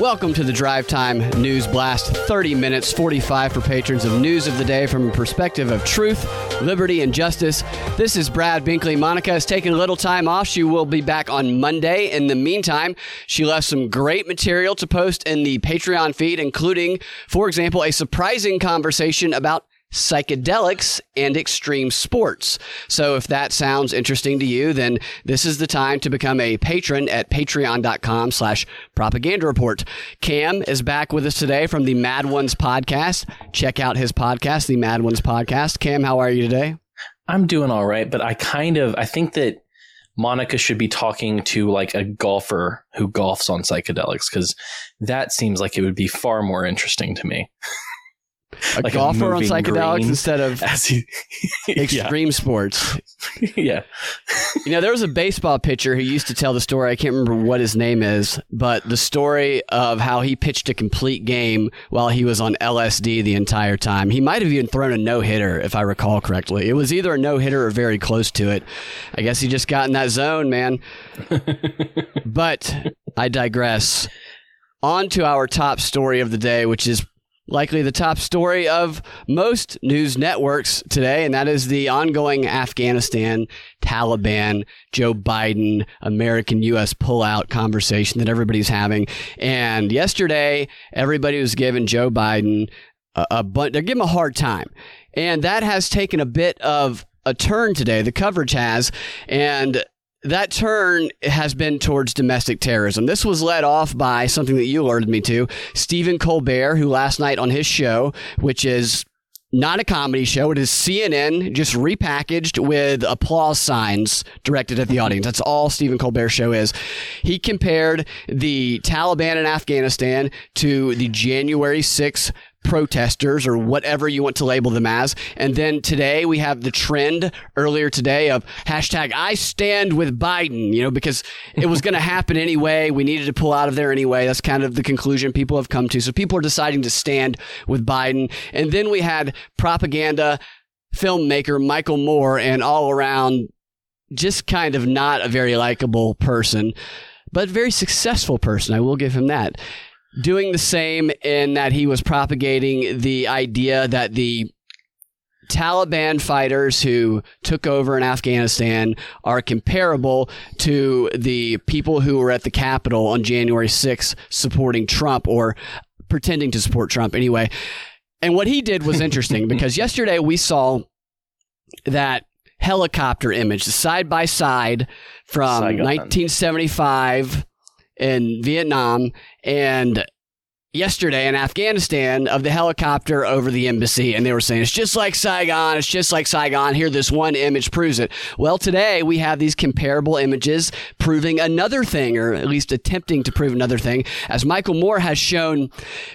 Welcome to the Drive Time News Blast. 30 minutes, 45 for patrons of news of the day from a perspective of truth, liberty, and justice. This is Brad Binkley. Monica has taken a little time off. She will be back on Monday. In the meantime, she left some great material to post in the Patreon feed, including, for example, a surprising conversation about psychedelics and extreme sports. So if that sounds interesting to you, then this is the time to become a patron at patreon.com slash propaganda report. Cam is back with us today from the Mad Ones podcast. Check out his podcast, the Mad Ones podcast. Cam, how are you today? I'm doing all right, but I kind of, I think that Monica should be talking to like a golfer who golfs on psychedelics because that seems like it would be far more interesting to me. a like golfer a on psychedelics instead of he, extreme yeah. sports. yeah. you know, there was a baseball pitcher who used to tell the story. I can't remember what his name is, but the story of how he pitched a complete game while he was on LSD the entire time. He might have even thrown a no hitter, if I recall correctly. It was either a no hitter or very close to it. I guess he just got in that zone, man. but I digress. On to our top story of the day, which is likely the top story of most news networks today, and that is the ongoing Afghanistan, Taliban, Joe Biden, American U.S. pullout conversation that everybody's having. And yesterday, everybody was giving Joe Biden a, a but they're giving him a hard time, and that has taken a bit of a turn today. The coverage has, and that turn has been towards domestic terrorism. This was led off by something that you alerted me to. Stephen Colbert, who last night on his show, which is not a comedy show. It is CNN just repackaged with applause signs directed at the audience. That's all Stephen Colbert's show is. He compared the Taliban in Afghanistan to the January 6th protesters or whatever you want to label them as. And then today we have the trend earlier today of hashtag I stand with Biden, you know, because it was going to happen anyway. We needed to pull out of there anyway. That's kind of the conclusion people have come to. So people are deciding to stand with Biden. And then we had propaganda filmmaker Michael Moore and all around just kind of not a very likable person, but very successful person. I will give him that doing the same in that he was propagating the idea that the Taliban fighters who took over in Afghanistan are comparable to the people who were at the Capitol on January 6th supporting Trump or pretending to support Trump anyway. And what he did was interesting because yesterday we saw that helicopter image the side by side from Saigon. 1975 in Vietnam and yesterday in Afghanistan of the helicopter over the embassy. And they were saying it's just like Saigon. It's just like Saigon. Here this one image proves it. Well today we have these comparable images proving another thing or at least attempting to prove another thing as Michael Moore has shown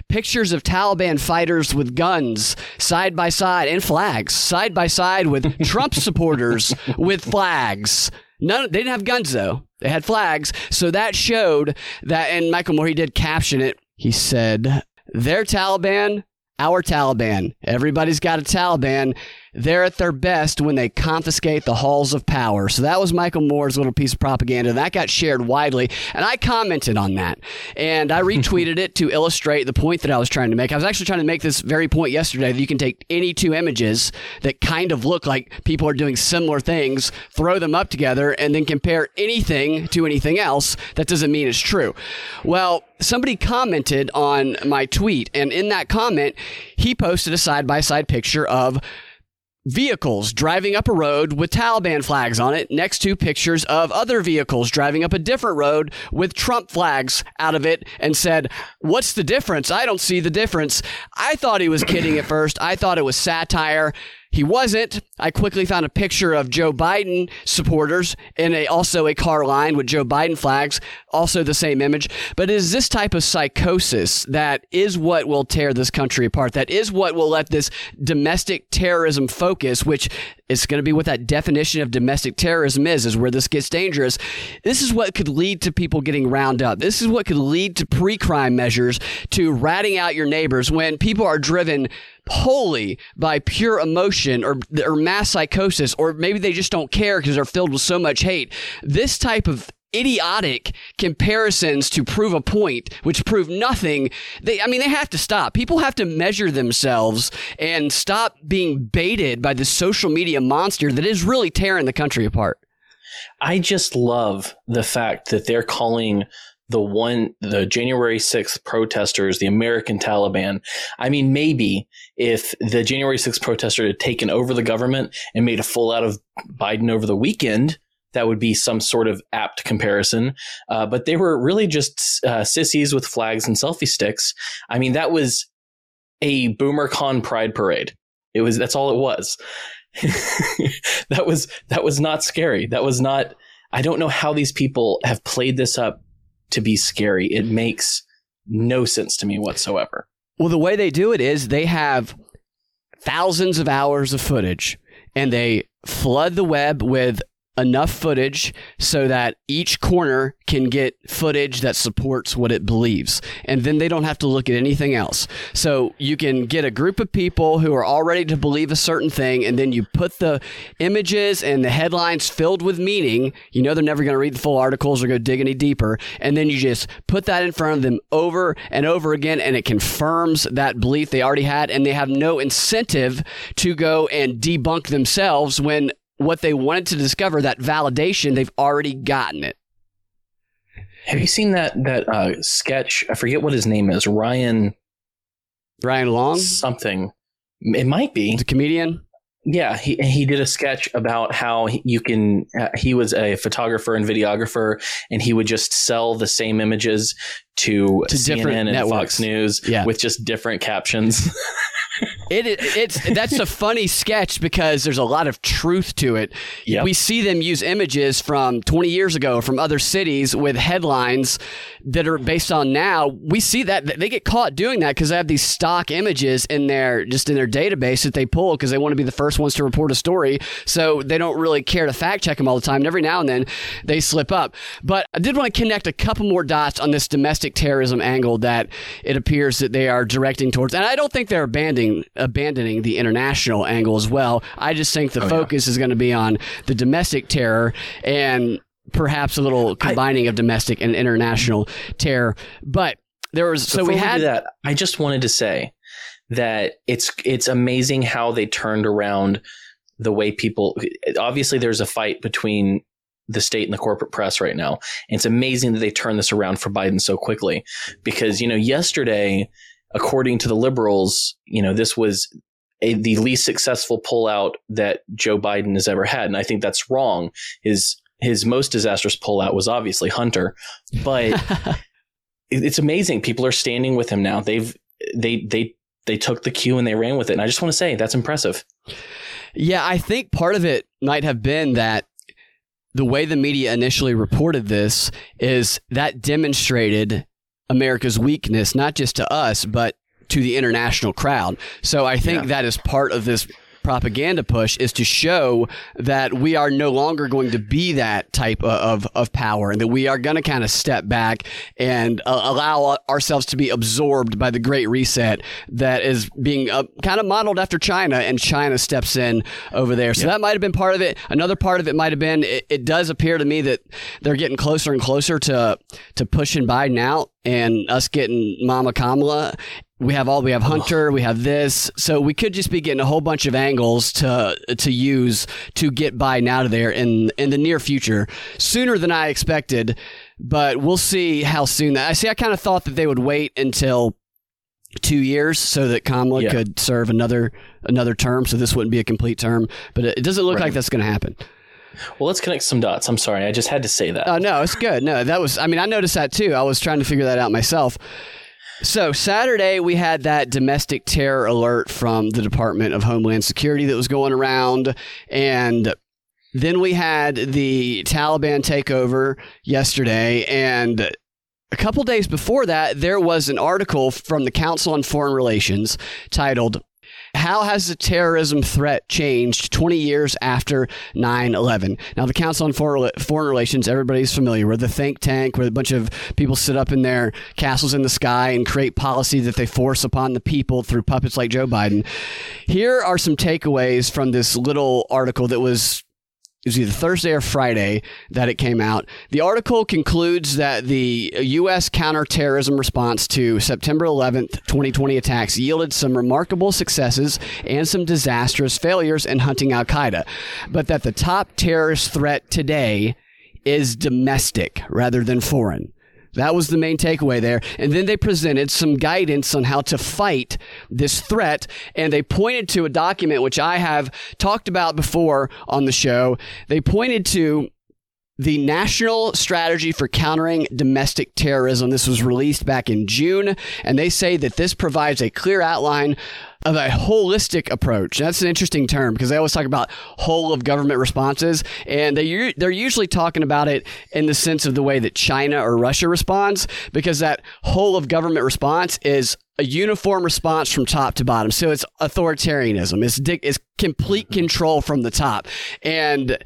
pictures of Taliban fighters with guns side by side and flags side by side with Trump supporters with flags. None, they didn't have guns though. They had flags. So that showed that, and Michael Moore, he did caption it. He said, Their Taliban, our Taliban. Everybody's got a Taliban they're at their best when they confiscate the halls of power. So that was Michael Moore's little piece of propaganda. That got shared widely. And I commented on that. And I retweeted it to illustrate the point that I was trying to make. I was actually trying to make this very point yesterday that you can take any two images that kind of look like people are doing similar things, throw them up together, and then compare anything to anything else. That doesn't mean it's true. Well, somebody commented on my tweet, and in that comment, he posted a side by side picture of vehicles driving up a road with Taliban flags on it next to pictures of other vehicles driving up a different road with Trump flags out of it and said, What's the difference? I don't see the difference. I thought he was kidding at first. I thought it was satire. He wasn't. I quickly found a picture of Joe Biden supporters and a, also a car line with Joe Biden flags, also the same image. But it is this type of psychosis that is what will tear this country apart. That is what will let this domestic terrorism focus, which is going to be what that definition of domestic terrorism is, is where this gets dangerous. This is what could lead to people getting round up. This is what could lead to pre crime measures, to ratting out your neighbors when people are driven wholly by pure emotion or, or mass psychosis, or maybe they just don't care because they're filled with so much hate. This type of idiotic comparisons to prove a point, which prove nothing. They, I mean, they have to stop. People have to measure themselves and stop being baited by the social media monster that is really tearing the country apart. I just love the fact that they're calling the one the January 6th protesters the American Taliban. I mean maybe if the January 6th protester had taken over the government and made a full out of Biden over the weekend, that would be some sort of apt comparison. Uh, but they were really just uh, sissies with flags and selfie sticks. I mean, that was a BoomerCon pride parade. It was that's all it was. that was that was not scary. That was not. I don't know how these people have played this up to be scary. It makes no sense to me whatsoever. Well, the way they do it is they have thousands of hours of footage and they flood the web with enough footage so that each corner can get footage that supports what it believes. And then they don't have to look at anything else. So you can get a group of people who are all ready to believe a certain thing, and then you put the images and the headlines filled with meaning. You know they're never going to read the full articles or go dig any deeper. And then you just put that in front of them over and over again, and it confirms that belief they already had, and they have no incentive to go and debunk themselves when what they wanted to discover, that validation, they've already gotten it. Have you seen that that uh, sketch? I forget what his name is. Ryan. Ryan Long. Something. It might be the comedian. Yeah, he he did a sketch about how you can. Uh, he was a photographer and videographer, and he would just sell the same images to, to CNN and networks. Fox News yeah. with just different captions. it, it's that's a funny sketch because there's a lot of truth to it. Yep. We see them use images from 20 years ago from other cities with headlines that are based on now. We see that they get caught doing that because they have these stock images in their just in their database that they pull because they want to be the first ones to report a story. So they don't really care to fact check them all the time. And every now and then they slip up. But I did want to connect a couple more dots on this domestic terrorism angle that it appears that they are directing towards. And I don't think they're abandoning abandoning the international angle as well. I just think the oh, focus yeah. is going to be on the domestic terror and perhaps a little combining I, of domestic and international terror. But there was so we had we that. I just wanted to say that it's it's amazing how they turned around the way people. Obviously, there's a fight between the state and the corporate press right now. And it's amazing that they turned this around for Biden so quickly because you know yesterday according to the liberals, you know, this was a, the least successful pullout that Joe Biden has ever had, and I think that's wrong. His his most disastrous pullout was obviously Hunter, but it's amazing. People are standing with him now. They've they they they took the cue and they ran with it, and I just want to say that's impressive. Yeah, I think part of it might have been that the way the media initially reported this is that demonstrated America's weakness, not just to us, but to the international crowd. So I think yeah. that is part of this propaganda push is to show that we are no longer going to be that type of, of power and that we are going to kind of step back and uh, allow ourselves to be absorbed by the great reset that is being uh, kind of modeled after China and China steps in over there. So that might have been part of it. Another part of it might have been it, it does appear to me that they're getting closer and closer to to pushing Biden out and us getting Mama Kamala we have all we have hunter we have this so we could just be getting a whole bunch of angles to to use to get biden out of there in in the near future sooner than i expected but we'll see how soon that i see i kind of thought that they would wait until two years so that kamala yeah. could serve another another term so this wouldn't be a complete term but it, doesn't look right. like that's going to happen well, let's connect some dots. I'm sorry, I just had to say that. Oh no, it's good. No, that was. I mean, I noticed that too. I was trying to figure that out myself. So Saturday we had that domestic terror alert from the Department of Homeland Security that was going around. And then we had the Taliban takeover yesterday. And a couple days before that there was an article from the Council on Foreign Relations titled how has the terrorism threat changed 20 years after 9 11? Now, the Council on Foreign Relations, everybody's familiar with the think tank where a bunch of people sit up in their castles in the sky and create policy that they force upon the people through puppets like Joe Biden. Here are some takeaways from this little article that was it was either Thursday or Friday that it came out. The article concludes that the U.S. counterterrorism response to September 11th, 2020 attacks yielded some remarkable successes and some disastrous failures in hunting Al Qaeda, but that the top terrorist threat today is domestic rather than foreign. That was the main takeaway there. And then they presented some guidance on how to fight this threat. And they pointed to a document which I have talked about before on the show. They pointed to the National Strategy for Countering Domestic Terrorism. This was released back in June, and they say that this provides a clear outline of a holistic approach. That's an interesting term because they always talk about whole of government responses, and they they're usually talking about it in the sense of the way that China or Russia responds, because that whole of government response is a uniform response from top to bottom. So it's authoritarianism. It's it's complete control from the top, and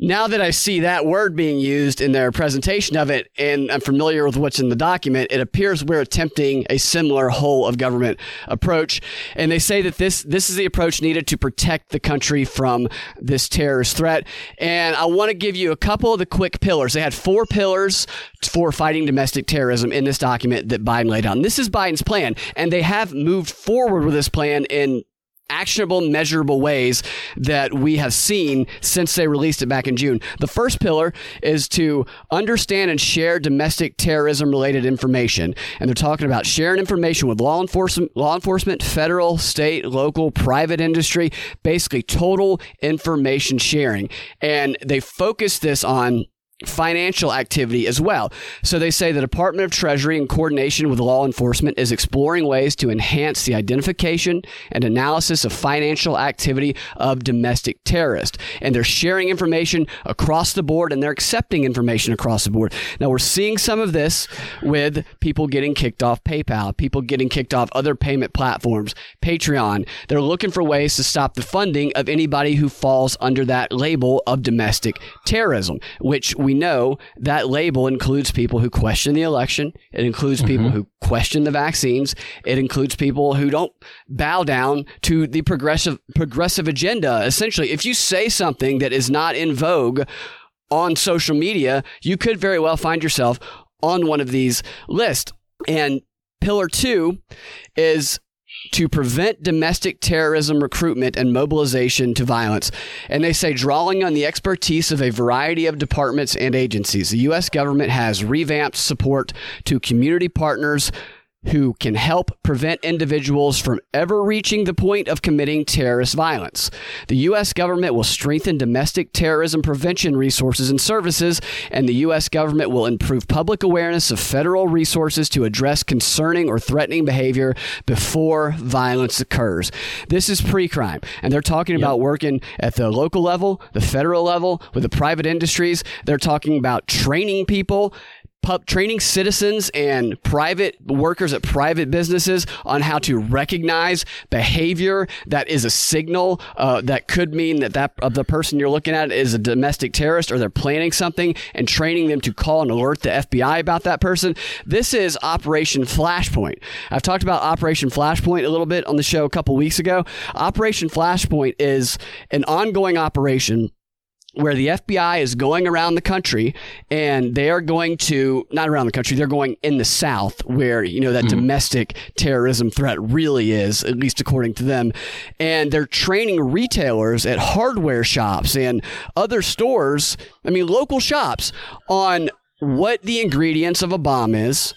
now that I see that word being used in their presentation of it and I'm familiar with what's in the document, it appears we're attempting a similar whole of government approach. And they say that this, this is the approach needed to protect the country from this terrorist threat. And I want to give you a couple of the quick pillars. They had four pillars for fighting domestic terrorism in this document that Biden laid out. this is Biden's plan. And they have moved forward with this plan in actionable, measurable ways that we have seen since they released it back in June. The first pillar is to understand and share domestic terrorism related information. And they're talking about sharing information with law enforcement, law enforcement, federal, state, local, private industry, basically total information sharing. And they focus this on financial activity as well. So they say the Department of Treasury, in coordination with law enforcement, is exploring ways to enhance the identification and analysis of financial activity of domestic terrorists. And they're sharing information across the board and they're accepting information across the board. Now we're seeing some of this with people getting kicked off PayPal, people getting kicked off other payment platforms, Patreon. They're looking for ways to stop the funding of anybody who falls under that label of domestic terrorism, which we we know that label includes people who question the election. It includes people mm-hmm. who question the vaccines. It includes people who don't bow down to the progressive progressive agenda. Essentially, if you say something that is not in vogue on social media, you could very well find yourself on one of these lists. And pillar two is to prevent domestic terrorism recruitment and mobilization to violence. And they say, drawing on the expertise of a variety of departments and agencies, the U.S. government has revamped support to community partners who can help prevent individuals from ever reaching the point of committing terrorist violence. The U.S. government will strengthen domestic terrorism prevention resources and services, and the U.S. government will improve public awareness of federal resources to address concerning or threatening behavior before violence occurs. This is pre crime, and they're talking yep. about working at the local level, the federal level, with the private industries. They're talking about training people pub training citizens and private workers at private businesses on how to recognize behavior that is a signal uh, that could mean that that of the person you're looking at is a domestic terrorist or they're planning something and training them to call and alert the FBI about that person. This is Operation Flashpoint. I've talked about Operation Flashpoint a little bit on the show a couple weeks ago. Operation Flashpoint is an ongoing operation where the FBI is going around the country and they are going to not around the country they're going in the south where you know that mm-hmm. domestic terrorism threat really is at least according to them and they're training retailers at hardware shops and other stores I mean local shops on what the ingredients of a bomb is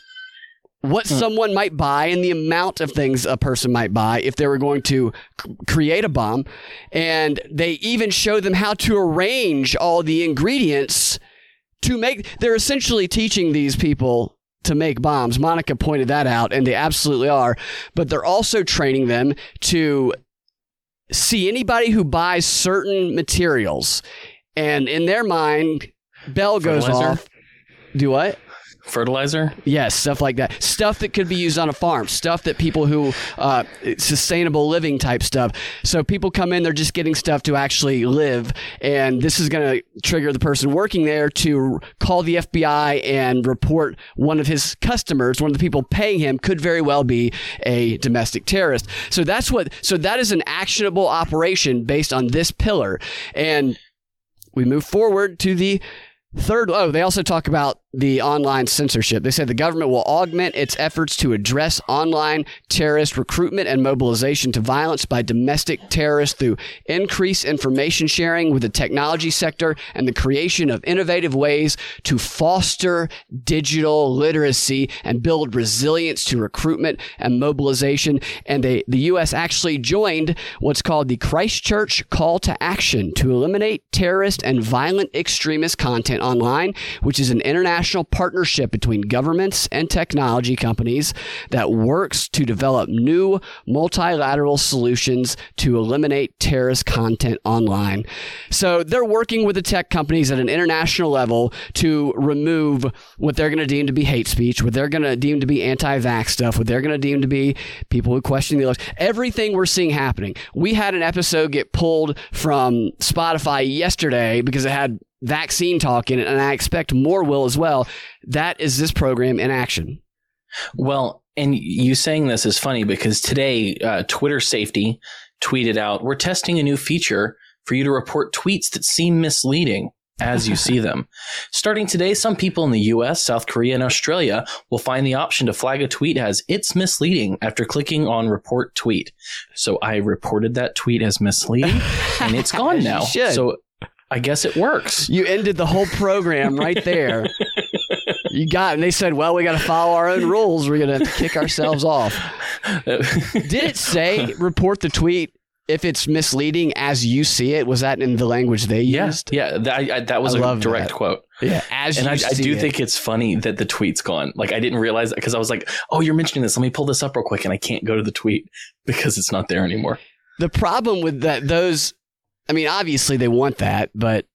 what hmm. someone might buy and the amount of things a person might buy if they were going to c- create a bomb. And they even show them how to arrange all the ingredients to make. They're essentially teaching these people to make bombs. Monica pointed that out, and they absolutely are. But they're also training them to see anybody who buys certain materials. And in their mind, bell goes off. Do what? Fertilizer? Yes stuff like that. Stuff that could be used on a farm. Stuff that people who uh, sustainable living type stuff. So people come in they're just getting stuff to actually live and this is going to trigger the person working there to call the fbi and report one of his customers one of the people paying him could very well be a domestic terrorist. So that's what so that is an actionable operation based on this pillar. And we move forward to the Third, oh, they also talk about the online censorship. They said the government will augment its efforts to address online terrorist recruitment and mobilization to violence by domestic terrorists through increased information sharing with the technology sector and the creation of innovative ways to foster digital literacy and build resilience to recruitment and mobilization. And they, the U.S. actually joined what's called the Christchurch Call to Action to eliminate terrorist and violent extremist content online, which is an international partnership between governments and technology companies that works to develop new multilateral solutions to eliminate terrorist content online. So they're working with the tech companies at an international level to remove what they're going to deem to be hate speech, what they're going to deem to be anti-vax stuff, what they're going to deem to be people who question the election. Everything we're seeing happening. We had an episode get pulled from Spotify yesterday because it had vaccine talk in it, and I expect more will as well. That is this program in action. Well, and you saying this is funny because today, uh, Twitter safety tweeted out, We're testing a new feature for you to report tweets that seem misleading as you see them. Starting today, some people in the US, South Korea, and Australia will find the option to flag a tweet as it's misleading after clicking on report tweet. So I reported that tweet as misleading and it's gone now. So I guess it works. You ended the whole program right there. you got, and they said, "Well, we got to follow our own rules. We're going to kick ourselves off." Did it say report the tweet if it's misleading as you see it? Was that in the language they used? Yeah, that, I, that was I a direct that. quote. Yeah, as and I, I, do it. think it's funny that the tweet's gone. Like I didn't realize that because I was like, "Oh, you're mentioning this. Let me pull this up real quick," and I can't go to the tweet because it's not there anymore. The problem with that those I mean, obviously they want that, but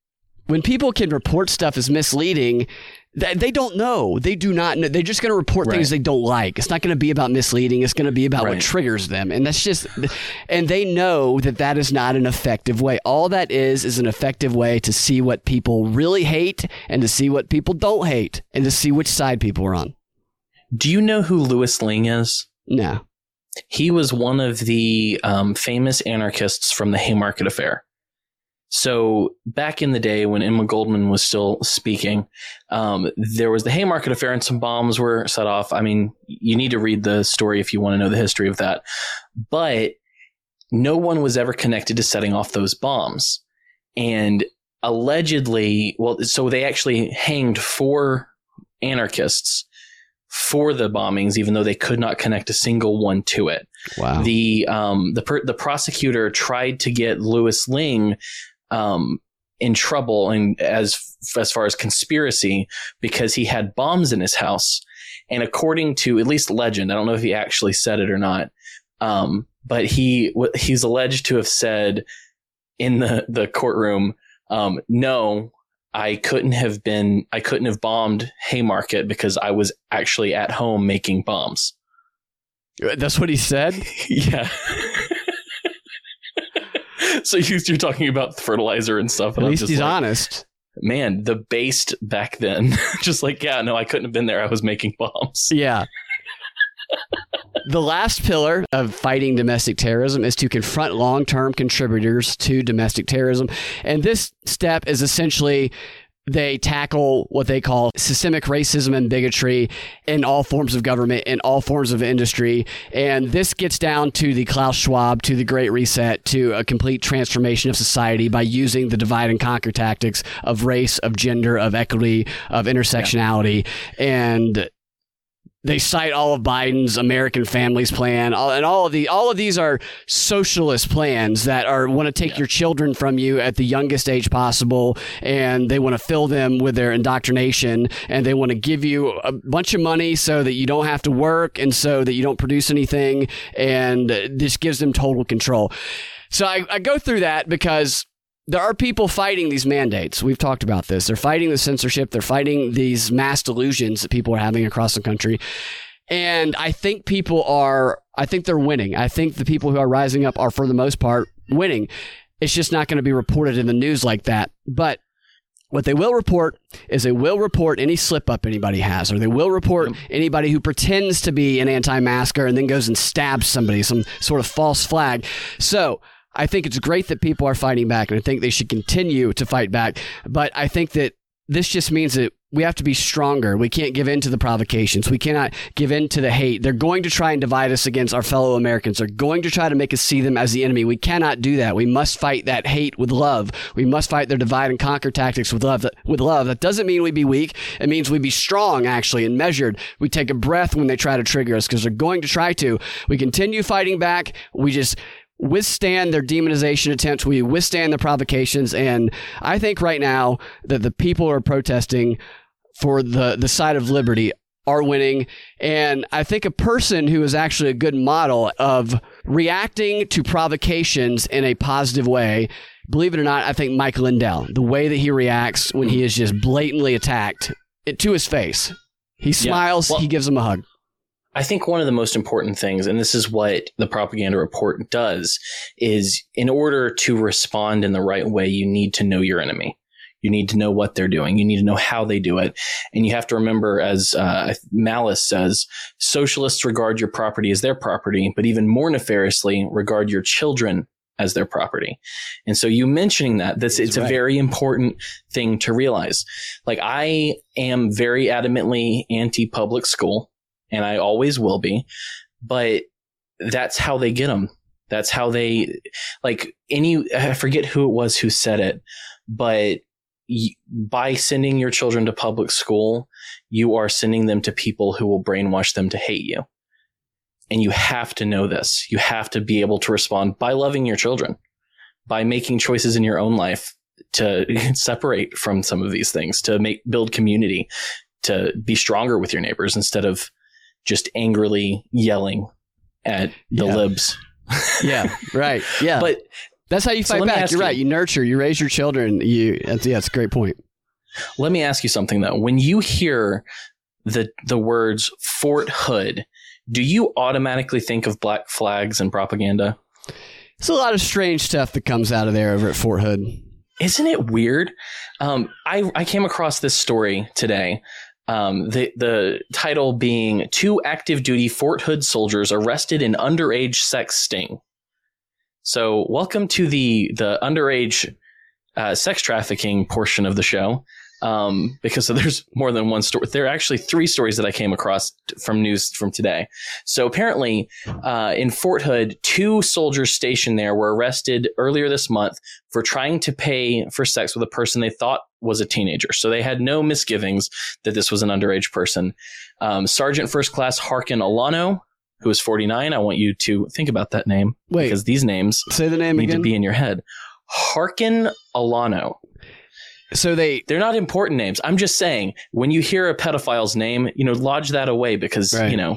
when people can report stuff as misleading, they don't know. They do not know. They're just going to report right. things they don't like. It's not going to be about misleading. It's going to be about right. what triggers them. And that's just, and they know that that is not an effective way. All that is, is an effective way to see what people really hate and to see what people don't hate and to see which side people are on. Do you know who Louis Lingg is? No. He was one of the um, famous anarchists from the Haymarket Affair. So back in the day when Emma Goldman was still speaking, um, there was the Haymarket affair and some bombs were set off. I mean, you need to read the story if you want to know the history of that. But no one was ever connected to setting off those bombs. And allegedly, well, so they actually hanged four anarchists for the bombings, even though they could not connect a single one to it. Wow. The um the per- the prosecutor tried to get Louis Lingg um, in trouble and as as far as conspiracy because he had bombs in his house. And according to at least legend, I don't know if he actually said it or not, um, but he he's alleged to have said in the the courtroom, um, "No, I couldn't have been, I couldn't have bombed Haymarket because I was actually at home making bombs." That's what he said. yeah. So you're talking about fertilizer and stuff. And At least he's like, honest. Man, the based back then, just like, yeah, no, I couldn't have been there. I was making bombs. Yeah. the last pillar of fighting domestic terrorism is to confront long term contributors to domestic terrorism. And this step is essentially they tackle what they call systemic racism and bigotry in all forms of government, in all forms of industry. And this gets down to the Klaus Schwab, to the Great Reset, to a complete transformation of society by using the divide and conquer tactics of race, of gender, of equity, of intersectionality. Yeah. And they cite all of Biden's American Families Plan, and all of the all of these are socialist plans that are want to take yeah. your children from you at the youngest age possible, and they want to fill them with their indoctrination, and they want to give you a bunch of money so that you don't have to work, and so that you don't produce anything, and this gives them total control. So I, I go through that because there are people fighting these mandates. We've talked about this. They're fighting the censorship. They're fighting these mass delusions that people are having across the country. And I think people are, I think they're winning. I think the people who are rising up are, for the most part, winning. It's just not going to be reported in the news like that. But what they will report is they will report any slip up anybody has, or they will report anybody who pretends to be an anti masker and then goes and stabs somebody, some sort of false flag. So, I think it's great that people are fighting back, and I think they should continue to fight back. But I think that this just means that we have to be stronger. We can't give in to the provocations. We cannot give in to the hate. They're going to try and divide us against our fellow Americans. They're going to try to make us see them as the enemy. We cannot do that. We must fight that hate with love. We must fight their divide and conquer tactics with love. With love. That doesn't mean we be weak. It means we be strong, actually, and measured. We take a breath when they try to trigger us because they're going to try to. We continue fighting back. We just withstand their demonization attempts. We withstand the provocations. And I think right now that the people who are protesting for the, the side of liberty are winning. And I think a person who is actually a good model of reacting to provocations in a positive way, believe it or not, I think Mike Lindell, the way that he reacts when he is just blatantly attacked to his face. He smiles, yeah. well, he gives him a hug. I think one of the most important things, and this is what the propaganda report does, is in order to respond in the right way, you need to know your enemy. You need to know what they're doing. You need to know how they do it. And you have to remember, as uh, Malice says, socialists regard your property as their property, but even more nefariously, regard your children as their property. And so you mentioning that, this, it's right. a very important thing to realize. Like I am very adamantly anti public school and I always will be. But that's how they get them. That's how they like any. I forget who it was who said it, but by sending your children to public school, you are sending them to people who will brainwash them to hate you. And you have to know this. You have to be able to respond by loving your children, by making choices in your own life to separate from some of these things, to make build community, to be stronger with your neighbors instead of just angrily yelling at the yeah. libs. yeah, right. Yeah. But that's how you fight so back. You're you, right. You nurture, you raise your children. You that's yeah, that's a great point. Let me ask you something though. When you hear the the words Fort Hood, do you automatically think of black flags and propaganda? It's a lot of strange stuff that comes out of there over at Fort Hood. Isn't it weird? Um, I I came across this story today um, the the title being two active duty Fort Hood soldiers arrested in underage sex sting. So welcome to the the underage uh, sex trafficking portion of the show um, because so there's more than one story. There are actually three stories that I came across t- from news from today. So apparently, uh, in Fort Hood, two soldiers stationed there were arrested earlier this month for trying to pay for sex with a person they thought was a teenager. So they had no misgivings that this was an underage person. Um, Sergeant First Class Harkin Alano, who is 49. I want you to think about that name Wait, because these names say the name need again? to be in your head. Harkin Alano. So they they're not important names. I'm just saying when you hear a pedophile's name, you know, lodge that away because right. you know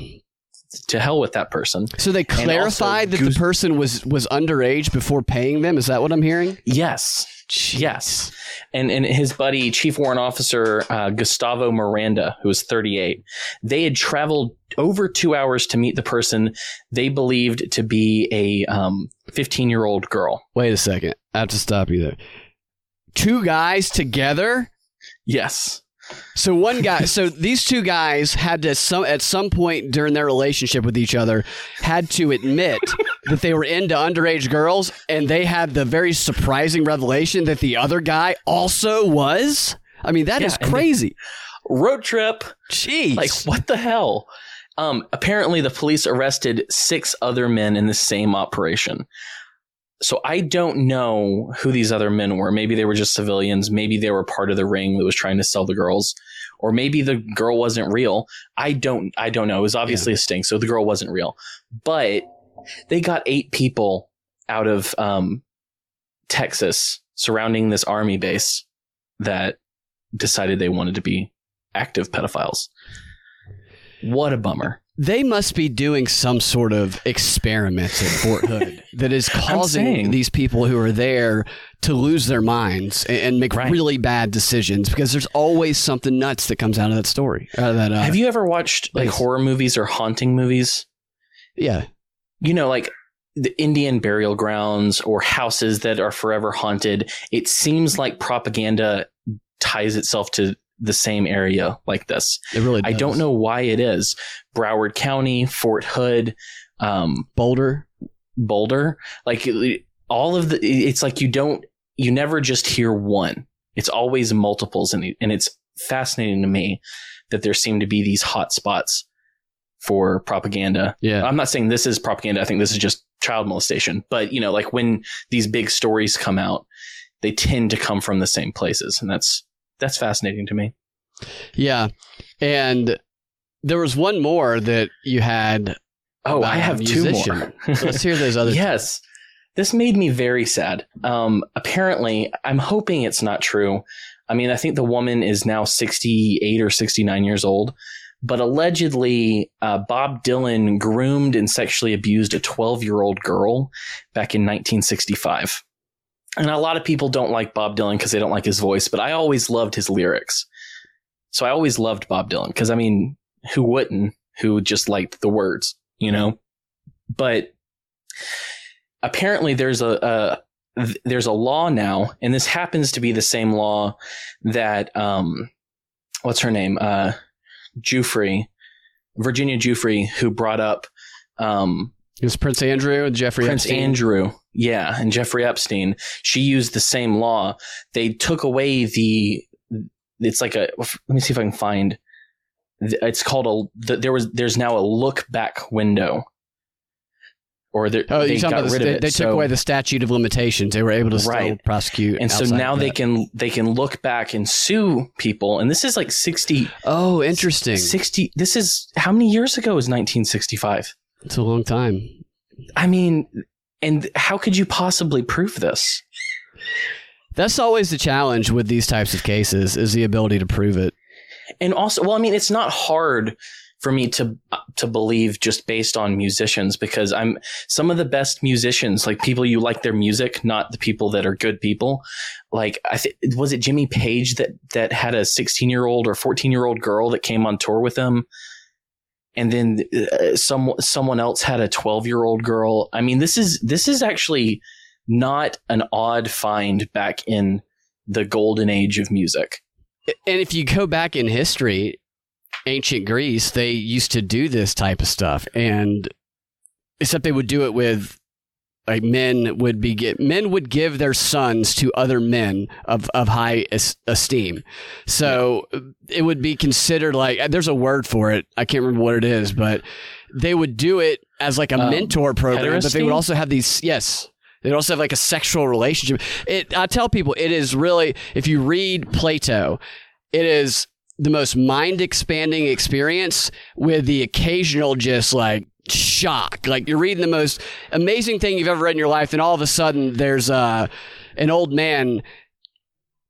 to hell with that person. So they clarified that Goose- the person was was underage before paying them. Is that what I'm hearing? Yes. Jeez. Yes. And and his buddy, Chief Warrant Officer uh, Gustavo Miranda, who was 38, they had traveled over two hours to meet the person they believed to be a um, 15 year old girl. Wait a second. I have to stop you there two guys together? Yes. So one guy, so these two guys had to some at some point during their relationship with each other had to admit that they were into underage girls, and they had the very surprising revelation that the other guy also was. I mean, that yeah, is crazy. Road trip. Jeez. Like what the hell? Um, apparently, the police arrested six other men in the same operation so I don't know who these other men were. Maybe they were just civilians. Maybe they were part of the ring that was trying to sell the girls, or maybe the girl wasn't real. I don't. I don't know. It was obviously yeah. a sting, so the girl wasn't real. But they got eight people out of um, Texas surrounding this army base that decided they wanted to be active pedophiles. What a bummer they must be doing some sort of experiments at Fort Hood that is causing these people who are there to lose their minds and, make right. really bad decisions because there's always something nuts that comes out of that story. Out of that, uh, Have you ever watched like horror movies or haunting movies? Yeah. You know, like the Indian burial grounds or houses that are forever haunted. It seems like propaganda ties itself to the same area like this. It really does. I don't know why it is. Broward County, Fort Hood, um, Boulder, Boulder, like all of the it's like you don't you never just hear one. It's always multiples and and it's fascinating to me that there seem to be these hot spots for propaganda. Yeah. I'm not saying this is propaganda. I think this is just child molestation. But, you know, like when these big stories come out, they tend to come from the same places. And that's, that's fascinating to me. Yeah. And there was one more that you had. Oh, I have two more. So let's hear those other. yes. This made me very sad. Um, apparently, I'm hoping it's not true. I mean, I think the woman is now 68 or 69 years old, but allegedly, uh, Bob Dylan groomed and sexually abused a 12 year old girl back in 1965. And a lot of people don't like Bob Dylan because they don't like his voice, but I always loved his lyrics. So I always loved Bob Dylan because, I mean, who wouldn't? Who just liked the words, you know? But apparently there's a, a there's a law now, and this happens to be the same law that um, what's her name, uh, Giuffre, Virginia Giuffre, who brought up um, It was Prince Andrew and Jeffrey Prince Epstein. Andrew, yeah, and Jeffrey Epstein. She used the same law. They took away the. It's like a. Let me see if I can find. It's called a. There was. There's now a look back window. Or Oh, they got about the, rid of it. they took away the statute of limitations. They were able to still Right. prosecute. and so now they can they can look back and sue people and this is like 60 Oh, interesting. 60 this is how many years ago is 1965 It's a long time. i mean and how could you possibly prove this That's always the challenge with these types of cases is the ability to prove it. and also well i mean it's not hard for me to to believe just based on musicians because i'm some of the best musicians like people you like their music not the people that are good people like i think was it jimmy page that that had a 16 year old or 14 year old girl that came on tour with him and then uh, some someone else had a 12 year old girl. I mean this is this is actually not an odd find back in the golden age of music. And if you go back in history, ancient Greece, they used to do this type of stuff, and except they would do it with like men would be get, men would give their sons to other men of of high es- esteem. So it would be considered like there's a word for it. I can't remember what it is, but they would do it as like a Um, mentor program, but they would also have these yes. They'd also have like a sexual relationship. It, I tell people, it is really, if you read Plato, it is the most mind expanding experience with the occasional just like shock. Like you're reading the most amazing thing you've ever read in your life, and all of a sudden there's uh, an old man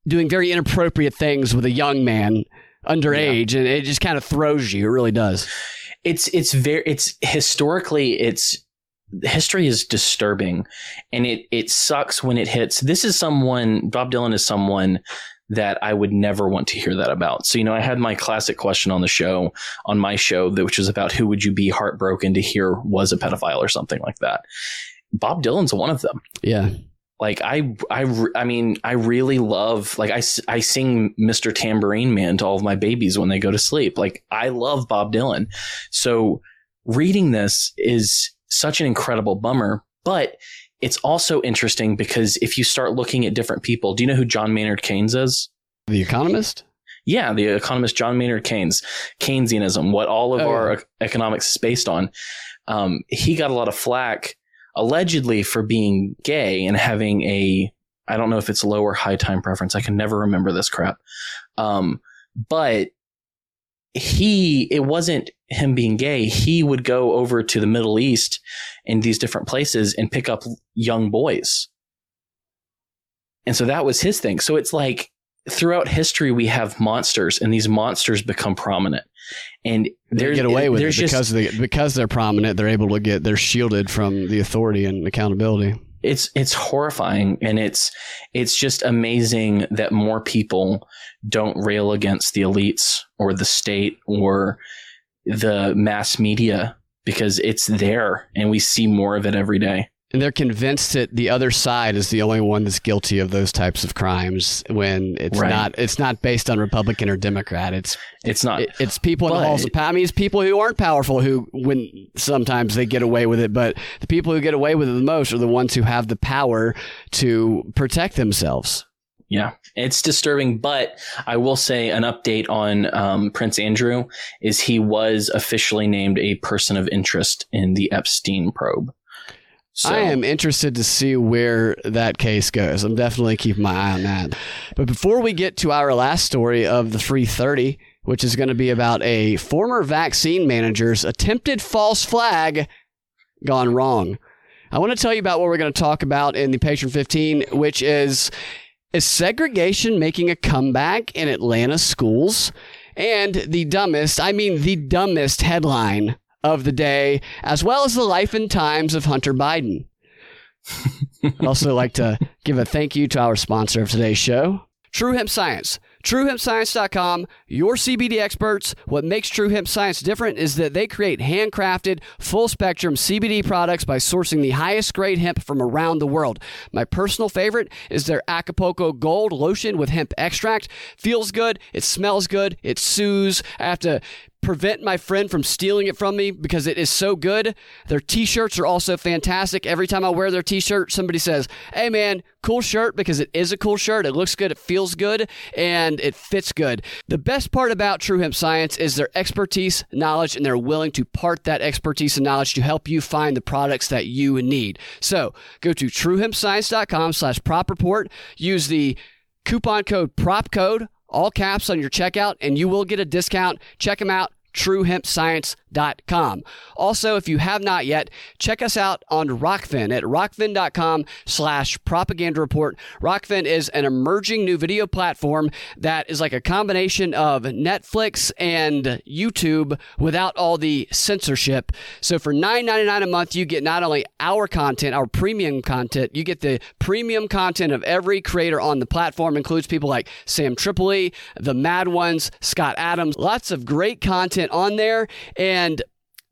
doing very inappropriate things with a young man underage, and it just kind of throws you. It really does. it's it's very it's historically it's history is disturbing and it it sucks when it hits this is someone bob dylan is someone that i would never want to hear that about so you know i had my classic question on the show on my show that which was about who would you be heartbroken to hear was a pedophile or something like that bob dylan's one of them Yeah. like I, I, I mean, I really love like I, I sing Mr. Tambourine Man to all of my babies when they go to sleep. Like I love Bob Dylan. So reading this is such an incredible bummer, but it's also interesting because if you start looking at different people, do you know who John Maynard Keynes is? The Economist? Yeah, the economist John Maynard Keynes, Keynesianism, what all of Oh, our yeah. economics is based on. Um, he got a lot of flack allegedly for being gay and having a, I don't know if it's low or high time preference. I can never remember this crap. Um, but he, it wasn't him being gay. He would go over to the Middle East in these different places and pick up young boys. And so that was his thing. So it's like, throughout history we have monsters and these monsters become prominent and They get away with it there's just because they, because they're prominent. They're able to get they're shielded from the authority and accountability. it's it's horrifying and it's it's just amazing that more people don't rail against the elites or the state or the mass media because it's there and we see more of it every day and they're convinced that the other side is the only one that's guilty of those types of crimes when it's Right. not it's not based on Republican or Democrat. It's It's not. it- it's people in the halls of power. I mean, it's people who aren't powerful who when sometimes they get away with it, but the people who get away with it the most are the ones who have the power to protect themselves. Yeah, it's disturbing, but I will say an update on um, Prince Andrew is he was officially named a person of interest in the Epstein probe. So, I am interested to see where that case goes. I'm definitely keeping my eye on that. But before we get to our last story of the free 30, which is going to be about a former vaccine manager's attempted false flag gone wrong. I want to tell you about what we're going to talk about in the Patreon 15, which is is segregation making a comeback in Atlanta schools? And the dumbest, I mean the dumbest headline of the day, as well as the life and times of Hunter Biden. I'd also like to give a thank you to our sponsor of today's show, True Hemp Science. TrueHempScience.com, your CBD experts. What makes True Hemp Science different is that they create handcrafted, full spectrum CBD products by sourcing the highest grade hemp from around the world. My personal favorite is their Acapulco Gold lotion with hemp extract. Feels good, it smells good, it soothes. I have to prevent my friend from stealing it from me because it is so good. Their t-shirts are also fantastic. Every time I wear their t-shirt, somebody says, "Hey man, cool shirt" because it is a cool shirt. It looks good, it feels good, and it fits good. The best part about True Hemp Science is their expertise, knowledge, and they're willing to part that expertise and knowledge to help you find the products that you need. So, go to truehempscience.com slash prop report. Use the coupon code prop code all caps on your checkout and you will get a discount. Check them out truehempscience.com also if you have not yet check us out on Rokfin at rokfin.com slash propaganda report. Rokfin is an emerging new video platform that is like a combination of netflix and youtube without all the censorship. So for $9.99 a month you get not only our content our premium content you get the premium content of every creator on the platform. Includes people like sam tripoli the mad ones scott adams. Lots of great content on there and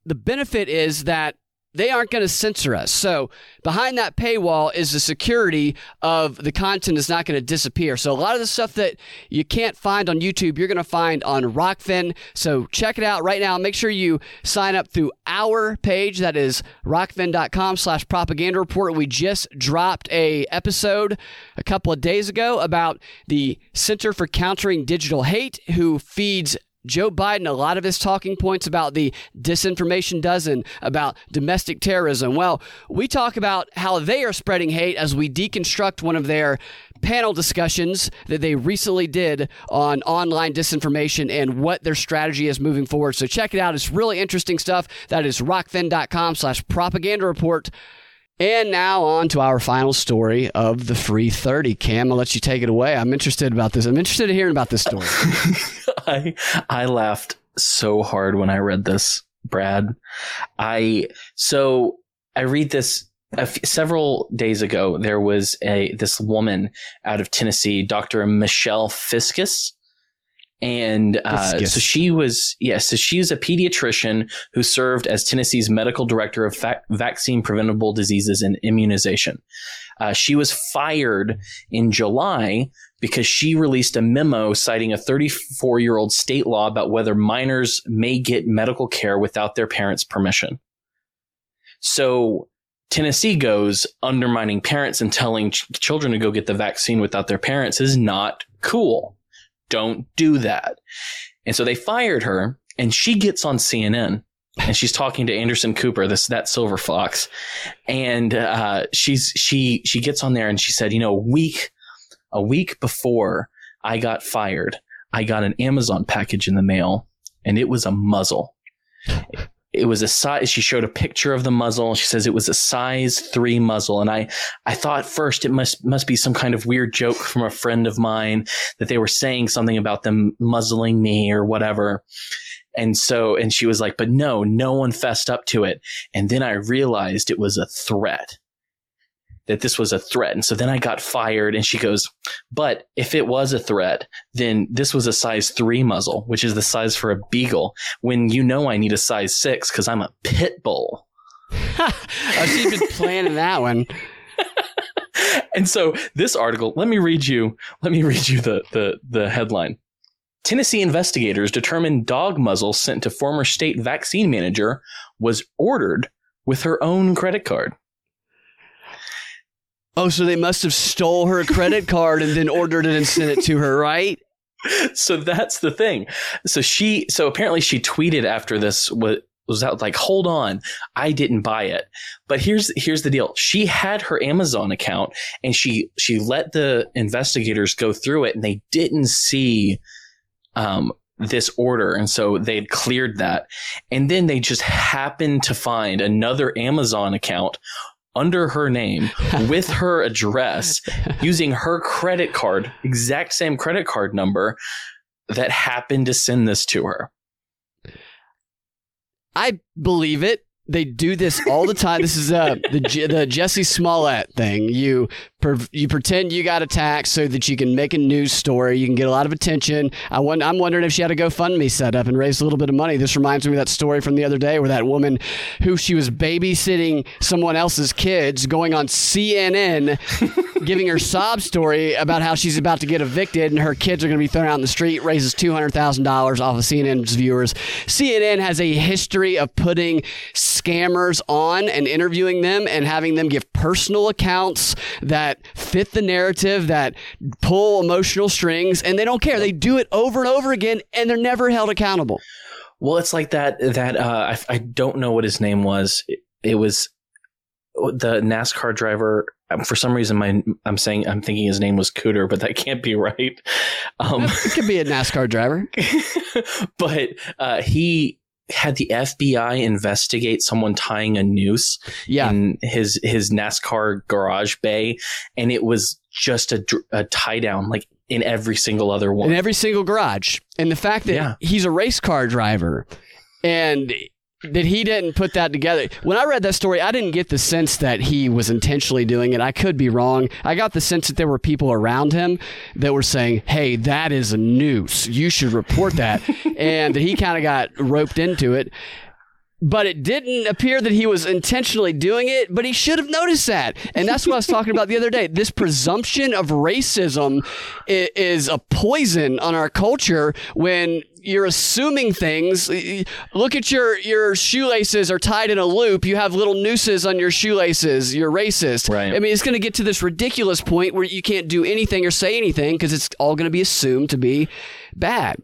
the benefit is that they aren't going to censor us. So behind that paywall is the security of the content is not going to disappear. So a lot of the stuff that you can't find on YouTube, you're going to find on Rokfin. So check it out right now. Make sure you sign up through our page. That is rokfin.com slash propaganda report. We just dropped a episode a couple of days ago about the Center for Countering Digital Hate who feeds Joe Biden, a lot of his talking points about the disinformation dozen, about domestic terrorism. Well, we talk about how they are spreading hate as we deconstruct one of their panel discussions that they recently did on online disinformation and what their strategy is moving forward. So check it out. It's really interesting stuff. That is rokfin.com slash propaganda report. And now on to our final story of the free 30. Cam, I'll let you take it away. I'm interested about this. I'm interested in hearing about this story. I I laughed so hard when I read this, Brad. I so I read this several days ago. There was a this woman out of Tennessee, Dr. Michelle Fiscus. And uh, so she was, yes, so she's a pediatrician who served as Tennessee's medical director of vac- vaccine preventable diseases and immunization. Uh, she was fired in July because she released a memo citing a 34 year old state law about whether minors may get medical care without their parents' permission. So Tennessee goes undermining parents and telling ch- children to go get the vaccine without their parents is not cool. Don't do that. And so they fired her and she gets on CNN and she's talking to Anderson Cooper, this that silver fox, and uh, she's she she gets on there and she said, you know, a week a week before I got fired, I got an Amazon package in the mail, and it was a muzzle. It was a size. She showed a picture of the muzzle. She says it was a size three muzzle, and I, I thought first it must must be some kind of weird joke from a friend of mine that they were saying something about them muzzling me or whatever. And so, and she was like, but no, no one fessed up to it. And then I realized it was a threat that this was a threat. And so then I got fired and she goes, but if it was a threat, then this was a size three muzzle, which is the size for a beagle when you know I need a size six because I'm a pit bull. oh, she's been planning that one. and so this article, let me read you. Let me read you the the the headline. Tennessee investigators determined dog muzzle sent to former state vaccine manager was ordered with her own credit card. Oh, so they must have stole her credit card and then ordered it and sent it to her, right? So that's the thing. So she, so apparently she tweeted after this what was out like, hold on, I didn't buy it. But here's here's the deal. She had her Amazon account and she she let the investigators go through it and they didn't see um this order and so they'd cleared that and then they just happened to find another Amazon account under her name with her address using her credit card exact same credit card number that happened to send this to her I believe it. They do this all the time. this is uh, the the Jussie Smollett thing. You per, you pretend you got attacked so that you can make a news story. You can get a lot of attention. I wonder, I'm wondering if she had a GoFundMe set up and raised a little bit of money. This reminds me of that story from the other day where that woman who she was babysitting someone else's kids going on CNN giving her sob story about how she's about to get evicted and her kids are going to be thrown out in the street raises $200,000 off of CNN's viewers. CNN has a history of putting scammers on and interviewing them and having them give personal accounts that fit the narrative, that pull emotional strings, and they don't care. They do it over and over again and they're never held accountable. Well, it's like that, that, uh, I, I don't know what his name was. It, it was the NASCAR driver um, for some reason my I'm saying I'm thinking his name was Cooter, but that can't be right. Um, it could be a NASCAR driver, but uh, he had the FBI investigate someone tying a noose yeah. in his his NASCAR garage bay, and it was just a, a tie down like in every single other one in every single garage, and the fact that yeah. he's a race car driver and that he didn't put that together. When I read that story, I didn't get the sense that he was intentionally doing it. I could be wrong. I got the sense that there were people around him that were saying, "Hey, that is a noose. You should report that," and that he kind of got roped into it but it didn't appear that he was intentionally doing it, but he should have noticed that. And that's what I was talking about the other day. This presumption of racism is a poison on our culture when you're assuming things. Look at your your shoelaces are tied in a loop. You have little nooses on your shoelaces. You're racist. Right. I mean, it's going to get to this ridiculous point where you can't do anything or say anything because it's all going to be assumed to be bad.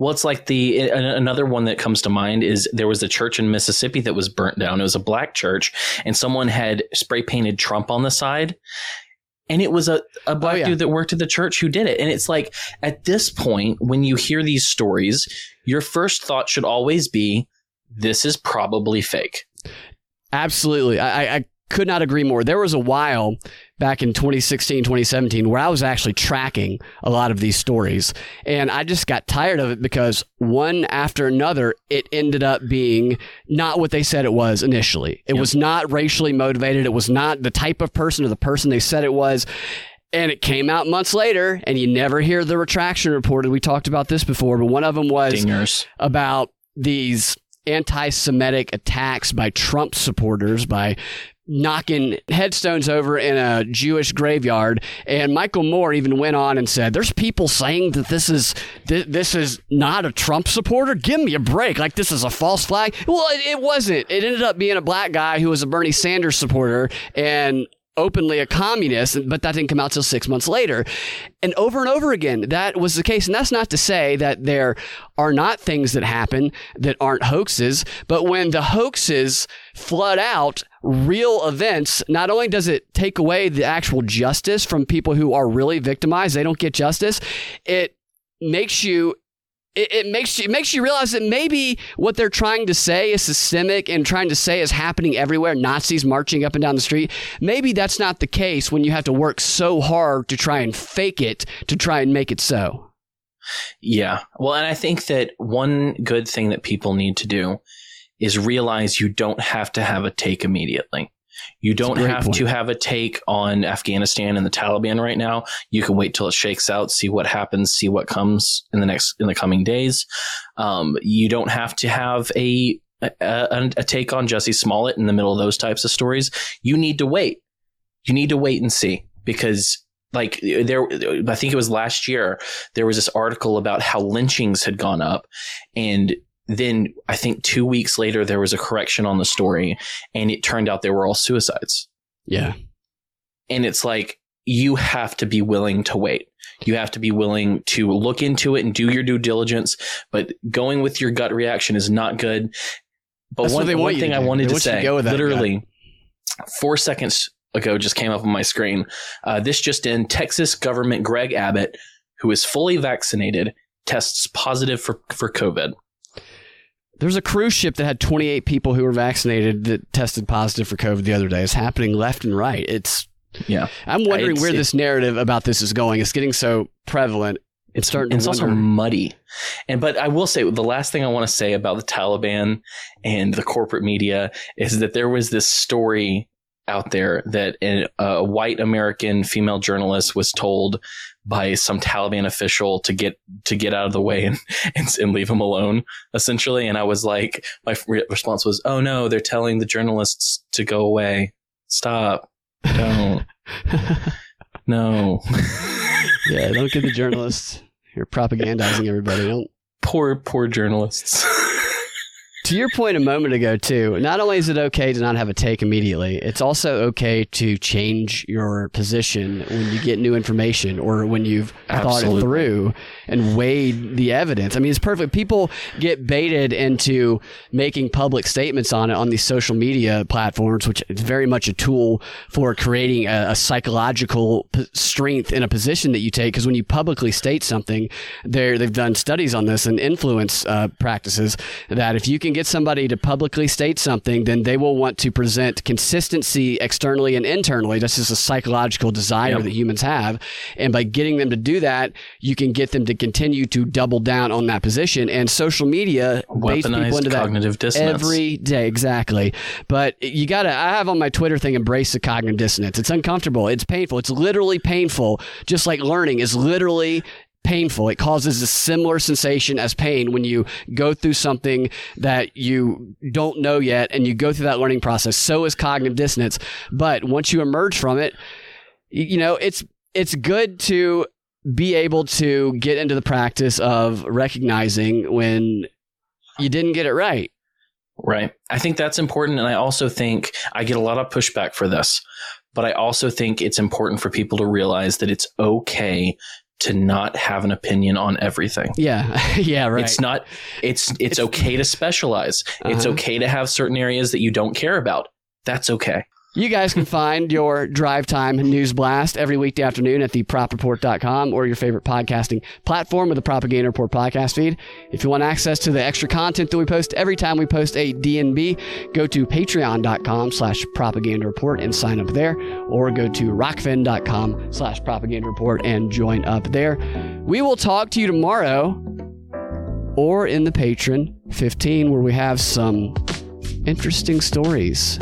Well, it's like the another one that comes to mind is there was a church in Mississippi that was burnt down. It was a black church, and someone had spray painted Trump on the side. And it was a, a oh, black oh, yeah. dude that worked at the church who did it. And it's like at this point, when you hear these stories, your first thought should always be, this is probably fake. Absolutely. I, I could not agree more. There was a while back in 2016, 2017 where I was actually tracking a lot of these stories. And I just got tired of it because one after another, it ended up being not what they said it was initially. It yep. was not racially motivated. It was not the type of person or the person they said it was. And it came out months later, and you never hear the retraction reported. We talked about this before, but one of them was Dingers. about these anti Semitic attacks by Trump supporters, by knocking headstones over in a Jewish graveyard. And Michael Moore even went on and said, "There's people saying that this is th- this is not a Trump supporter. Give me a break! Like this is a false flag." Well, it, it wasn't. It ended up being a black guy who was a Bernie Sanders supporter and openly a communist, but that didn't come out till six months later. And over and over again, that was the case. And that's not to say that there are not things that happen that aren't hoaxes, but when the hoaxes flood out real events, not only does it take away the actual justice from people who are really victimized, they don't get justice, it makes you it, it, makes you it makes you realize that maybe what they're trying to say is systemic and trying to say is happening everywhere. Nazis marching up and down the street. Maybe that's not the case when you have to work so hard to try and fake it to try and make it so. Yeah. Well, and I think that one good thing that people need to do is realize you don't have to have a take immediately. You don't have point. to have a take on Afghanistan and the Taliban right now. You can wait till it shakes out, see what happens, see what comes in the next in the coming days. Um, you don't have to have a a, a, a take on Jussie Smollett in the middle of those types of stories, you need to wait. You need to wait and see because like there i think it was last year there was this article about how lynchings had gone up and then i think two weeks later there was a correction on the story and it turned out they were all suicides. Yeah. and it's like you have to be willing to wait. You have to be willing to look into it and do your due diligence but going with your gut reaction is not good. But That's one, one thing i wanted They to to say go with that literally four seconds ago just came up on my screen. Uh, this just in texas government greg abbott who is fully vaccinated tests positive for, for covid There's a cruise ship that had 28 people who were vaccinated that tested positive for COVID the other day. It's happening left and right. It's yeah I'm wondering It's- where this narrative about this is going. It's getting so prevalent. It's starting to it's also muddy and but i will say the last thing i want to say about the taliban and the corporate media is that there was this story out there that a, a white american female journalist was told by some taliban official to get to get out of the way and, and, and leave him alone essentially. And i was like my re- response was oh no they're telling the journalists to go away. Stop. Don't. No. Yeah, don't get the journalists. You're propagandizing everybody. Don't poor poor journalists To your point a moment ago, too, not only is it okay to not have a take immediately, it's also okay to change your position when you get new information or when you've thought it through and weighed the evidence. I mean, it's perfect. People get baited into making public statements on it on these social media platforms, which is very much a tool for creating a, a psychological p- strength in a position that you take. Because when you publicly state something, they're, they've done studies on this and influence uh, practices that if you can get somebody to publicly state something, then they will want to present consistency externally and internally. That's just a psychological desire Yep. that humans have. And by getting them to do that, you can get them to continue to double down on that position. And social media baits people into that cognitive dissonance every day exactly but you gotta i have on my twitter thing embrace the cognitive dissonance it's uncomfortable it's painful it's literally painful just like learning is literally painful it causes a similar sensation as pain when you go through something that you don't know yet and you go through that learning process so is cognitive dissonance but once you emerge from it you know it's it's good to be able to get into the practice of recognizing when you didn't get it right Right. I think that's important. And I also think I get a lot of pushback for this, but I also think it's important for people to realize that it's okay to not have an opinion on everything. Yeah, yeah, right. It's not, it's, it's, It's- okay to specialize. It's Uh-huh. okay to have certain areas that you don't care about. That's okay. You guys can find your drive time news blast every weekday afternoon at thepropreport.com or your favorite podcasting platform with the Propaganda Report podcast feed. If you want access to the extra content that we post every time we post a DNB, go to patreon.com slash propaganda report and sign up there, or go to rokfin.com slash propaganda report and join up there. We will talk to you tomorrow or in the patreon 15 where we have some interesting stories.